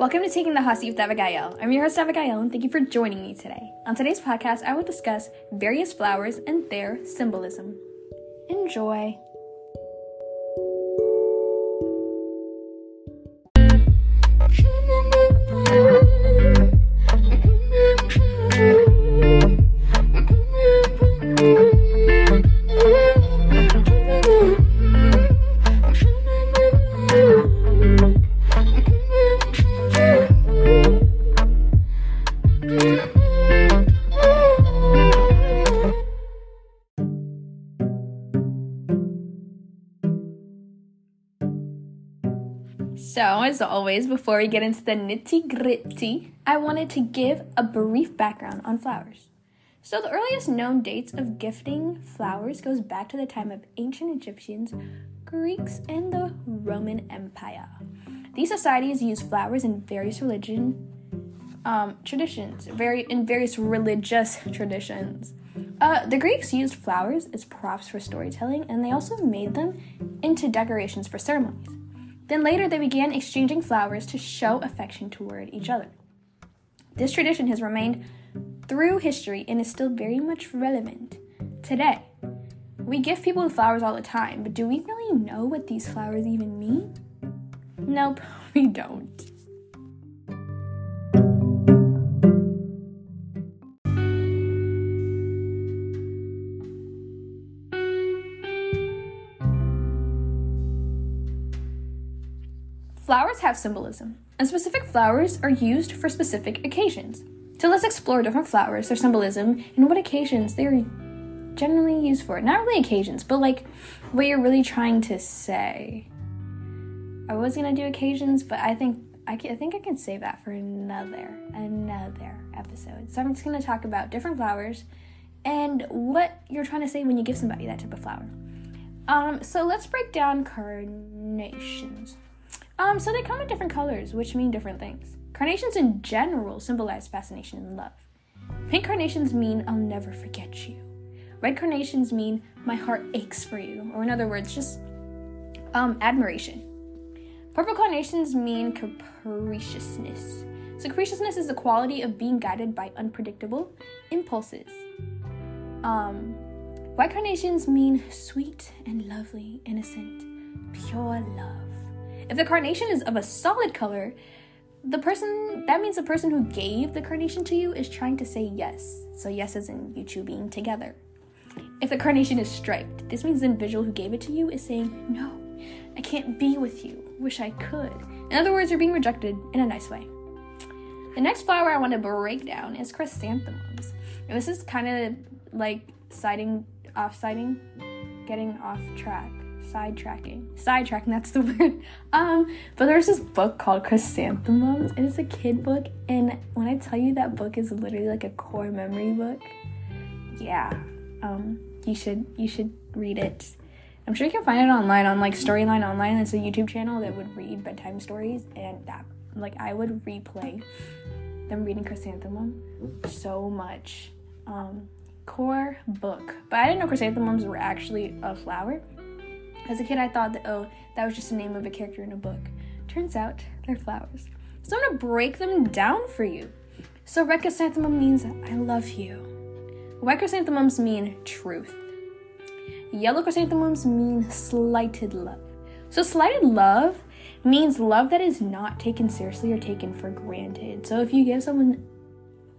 Welcome to Taking the Seat with Abigael. I'm your host, Abigael, and thank you for joining me today. On today's podcast, I will discuss various flowers and their symbolism. Enjoy. As always, before we get into the nitty gritty, I wanted to give a brief background on flowers. So, the earliest known dates of gifting flowers goes back to the time of ancient Egyptians, Greeks, and the Roman Empire. These societies used flowers in various religion um, traditions, very in various religious traditions. Uh, the Greeks used flowers as props for storytelling, and they also made them into decorations for ceremonies. Then later, they began exchanging flowers to show affection toward each other. This tradition has remained through history and is still very much relevant today. We give people flowers all the time, but do we really know what these flowers even mean? Nope, we don't. Flowers have symbolism, and specific flowers are used for specific occasions. So let's explore different flowers, their symbolism, and what occasions they are generally used for. Not really occasions, but like what you're really trying to say. I was gonna do occasions, but I think I, can, I think I can save that for another another episode. So I'm just gonna talk about different flowers and what you're trying to say when you give somebody that type of flower. Um, so let's break down carnations. Um, so they come in different colors, which mean different things. Carnations in general symbolize fascination and love. Pink carnations mean I'll never forget you. Red carnations mean my heart aches for you, or in other words, just um, admiration. Purple carnations mean capriciousness. So capriciousness is the quality of being guided by unpredictable impulses. Um, white carnations mean sweet and lovely, innocent, pure love. If the carnation is of a solid color, the person that means the person who gave the carnation to you is trying to say yes. So yes as in you two being together. If the carnation is striped, this means the individual who gave it to you is saying, No, I can't be with you. Wish I could. In other words, you're being rejected in a nice way. The next flower I want to break down is chrysanthemums. And this is kind of like siding off siding, getting off track sidetracking. Sidetracking, that's the word. Um, but there's this book called Chrysanthemums, and it's a kid book. And when I tell you that book is literally like a core memory book, yeah, um, you should you should read it. I'm sure you can find it online on like Storyline Online. It's a YouTube channel that would read bedtime stories, and that like I would replay them reading Chrysanthemum so much. Um, core book, but I didn't know chrysanthemums were actually a flower. As a kid, I thought that, oh, that was just the name of a character in a book. Turns out they're flowers. So I'm gonna break them down for you. So red chrysanthemum means I love you. White chrysanthemums mean truth. Yellow chrysanthemums mean slighted love. So slighted love means love that is not taken seriously or taken for granted. So if you give someone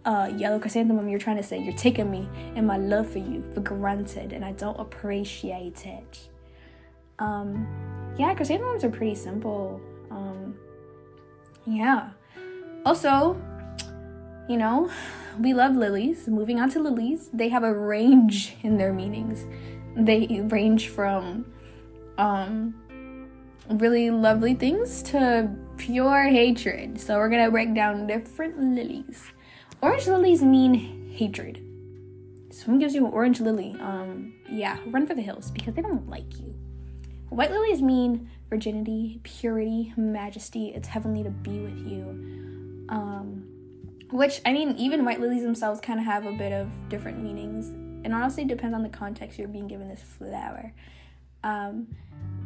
a yellow chrysanthemum, you're trying to say you're taking me and my love for you for granted, and I don't appreciate it. Um, yeah, chrysanthemums are pretty simple. Um, yeah. Also, you know, we love lilies. Moving on to lilies, they have a range in their meanings. They range from um, really lovely things to pure hatred. So we're gonna break down different lilies. Orange lilies mean hatred. Someone gives you an orange lily, um, yeah, run for the hills because they don't like you. White lilies mean virginity, purity, majesty. It's heavenly to be with you. Um, which, I mean, even white lilies themselves kind of have a bit of different meanings. And honestly, depends on the context you're being given this flower. Um,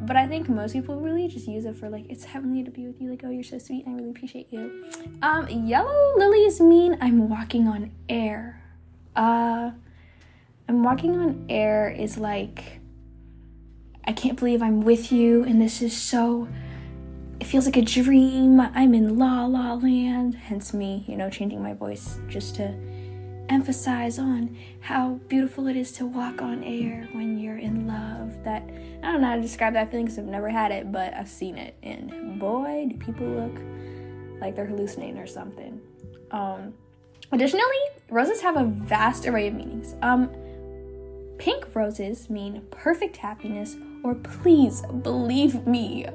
but I think most people really just use it for like it's heavenly to be with you. Like, oh, you're so sweet. I really appreciate you. Um, yellow lilies mean I'm walking on air. Uh, I'm walking on air is like I can't believe I'm with you, and this is so. It feels like a dream. I'm in La La Land. Hence me, you know, changing my voice just to emphasize on how beautiful it is to walk on air when you're in love. That I don't know how to describe that feeling because I've never had it, but I've seen it, and boy, do people look like they're hallucinating or something. Um, additionally, roses have a vast array of meanings. Um, pink roses mean perfect happiness, or please believe me.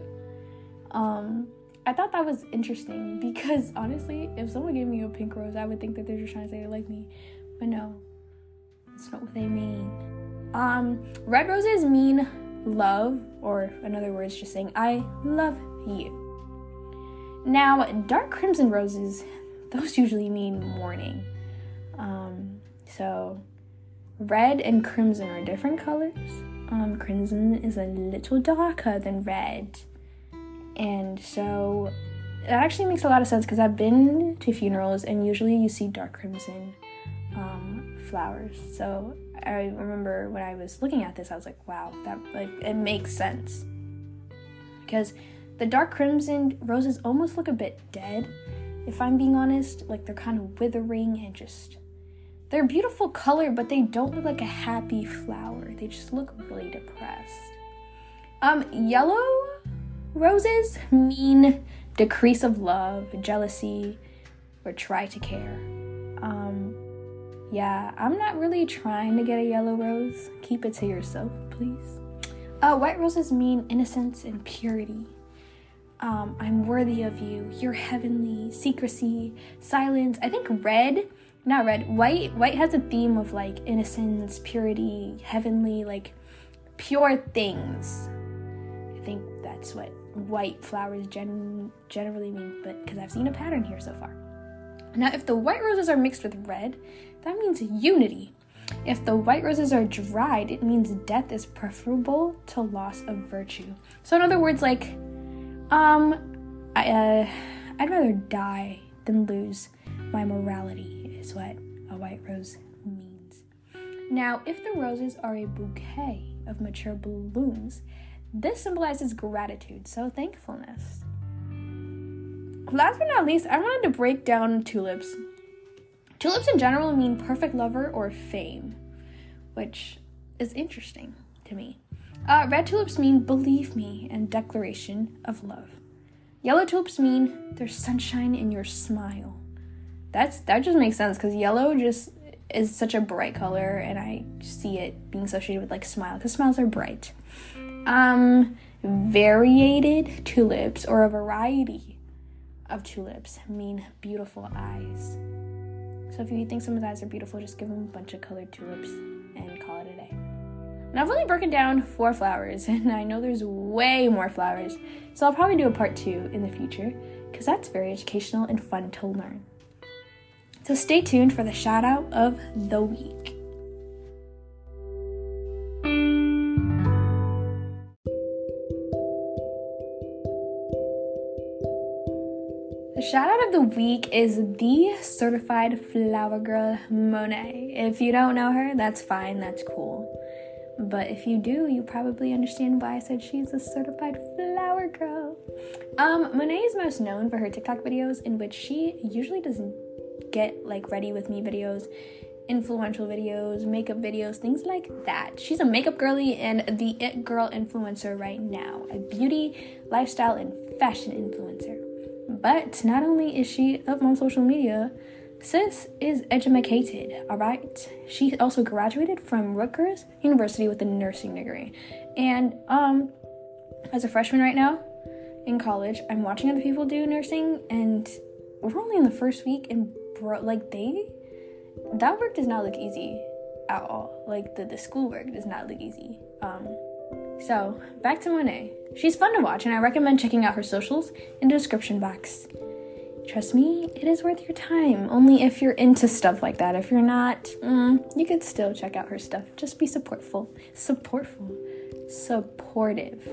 Um, I thought that was interesting because honestly, if someone gave me a pink rose, I would think that they're just trying to say they like me. But no, that's not what they mean. Um, red roses mean love, or in other words, just saying, I love you. Now, dark crimson roses, those usually mean mourning. Um, so, red and crimson are different colors. Um, crimson is a little darker than red. And so that actually makes a lot of sense because I've been to funerals and usually you see dark crimson um, flowers. So I remember when I was looking at this, I was like, wow, that like it makes sense because the dark crimson roses almost look a bit dead. If I'm being honest, like they're kind of withering and just they're beautiful color, but they don't look like a happy flower. They just look really depressed. Um, yellow Roses mean decrease of love, jealousy, or try to care. Um, yeah, I'm not really trying to get a yellow rose. Keep it to yourself, please. Uh, white roses mean innocence and purity. Um, I'm worthy of you. You're heavenly. Secrecy, silence. I think red, not red, white. White has a theme of like innocence, purity, heavenly, like pure things. I think that's what white flowers gen- generally mean, but because I've seen a pattern here so far. Now, if the white roses are mixed with red, that means unity. If the white roses are dried, it means death is preferable to loss of virtue. So, in other words, like, um, I, uh, I'd rather die than lose my morality, is what a white rose means. Now, if the roses are a bouquet of mature blooms, this symbolizes gratitude, so thankfulness. Last but not least, I wanted to break down tulips. Tulips in general mean perfect lover or fame, which is interesting to me. Uh, red tulips mean believe me and declaration of love. Yellow tulips mean there's sunshine in your smile. That's that just makes sense because yellow just is such a bright color, and I see it being associated with like smile because smiles are bright. Um, variated tulips or a variety of tulips mean beautiful eyes. So if you think someone's eyes are beautiful, just give them a bunch of colored tulips and call it a day. And I've only broken down four flowers, and I know there's way more flowers, so I'll probably do a part two in the future because that's very educational and fun to learn. So stay tuned for the shout out of the week. The shout out of the week is the certified flower girl Monet. If you don't know her, that's fine, that's cool. But if you do, you probably understand why I said she's a certified flower girl. Um, Monet is most known for her TikTok videos in which she usually doesn't get like ready with me videos, influential videos, makeup videos, things like that. She's a makeup girly and the it girl influencer right now, a beauty, lifestyle, and fashion influencer. But not only is she up on social media, sis is educated, alright? She also graduated from Rutgers University with a nursing degree. And um as a freshman right now in college, I'm watching other people do nursing and we're only in the first week and bro like they that work does not look easy at all. Like the, the schoolwork does not look easy. Um so, back to Monet. She's fun to watch, and I recommend checking out her socials in the description box. Trust me, it is worth your time. Only if you're into stuff like that. If you're not, mm, you could still check out her stuff. Just be supportful. Supportful. supportive.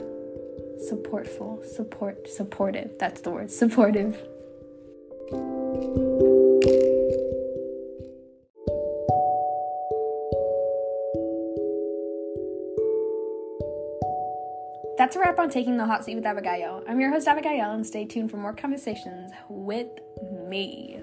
Supportful, support, supportive. That's the word, supportive. That's a wrap on Taking the Hot Seat with Abigael. I'm your host, Abigael, and stay tuned for more conversations with me.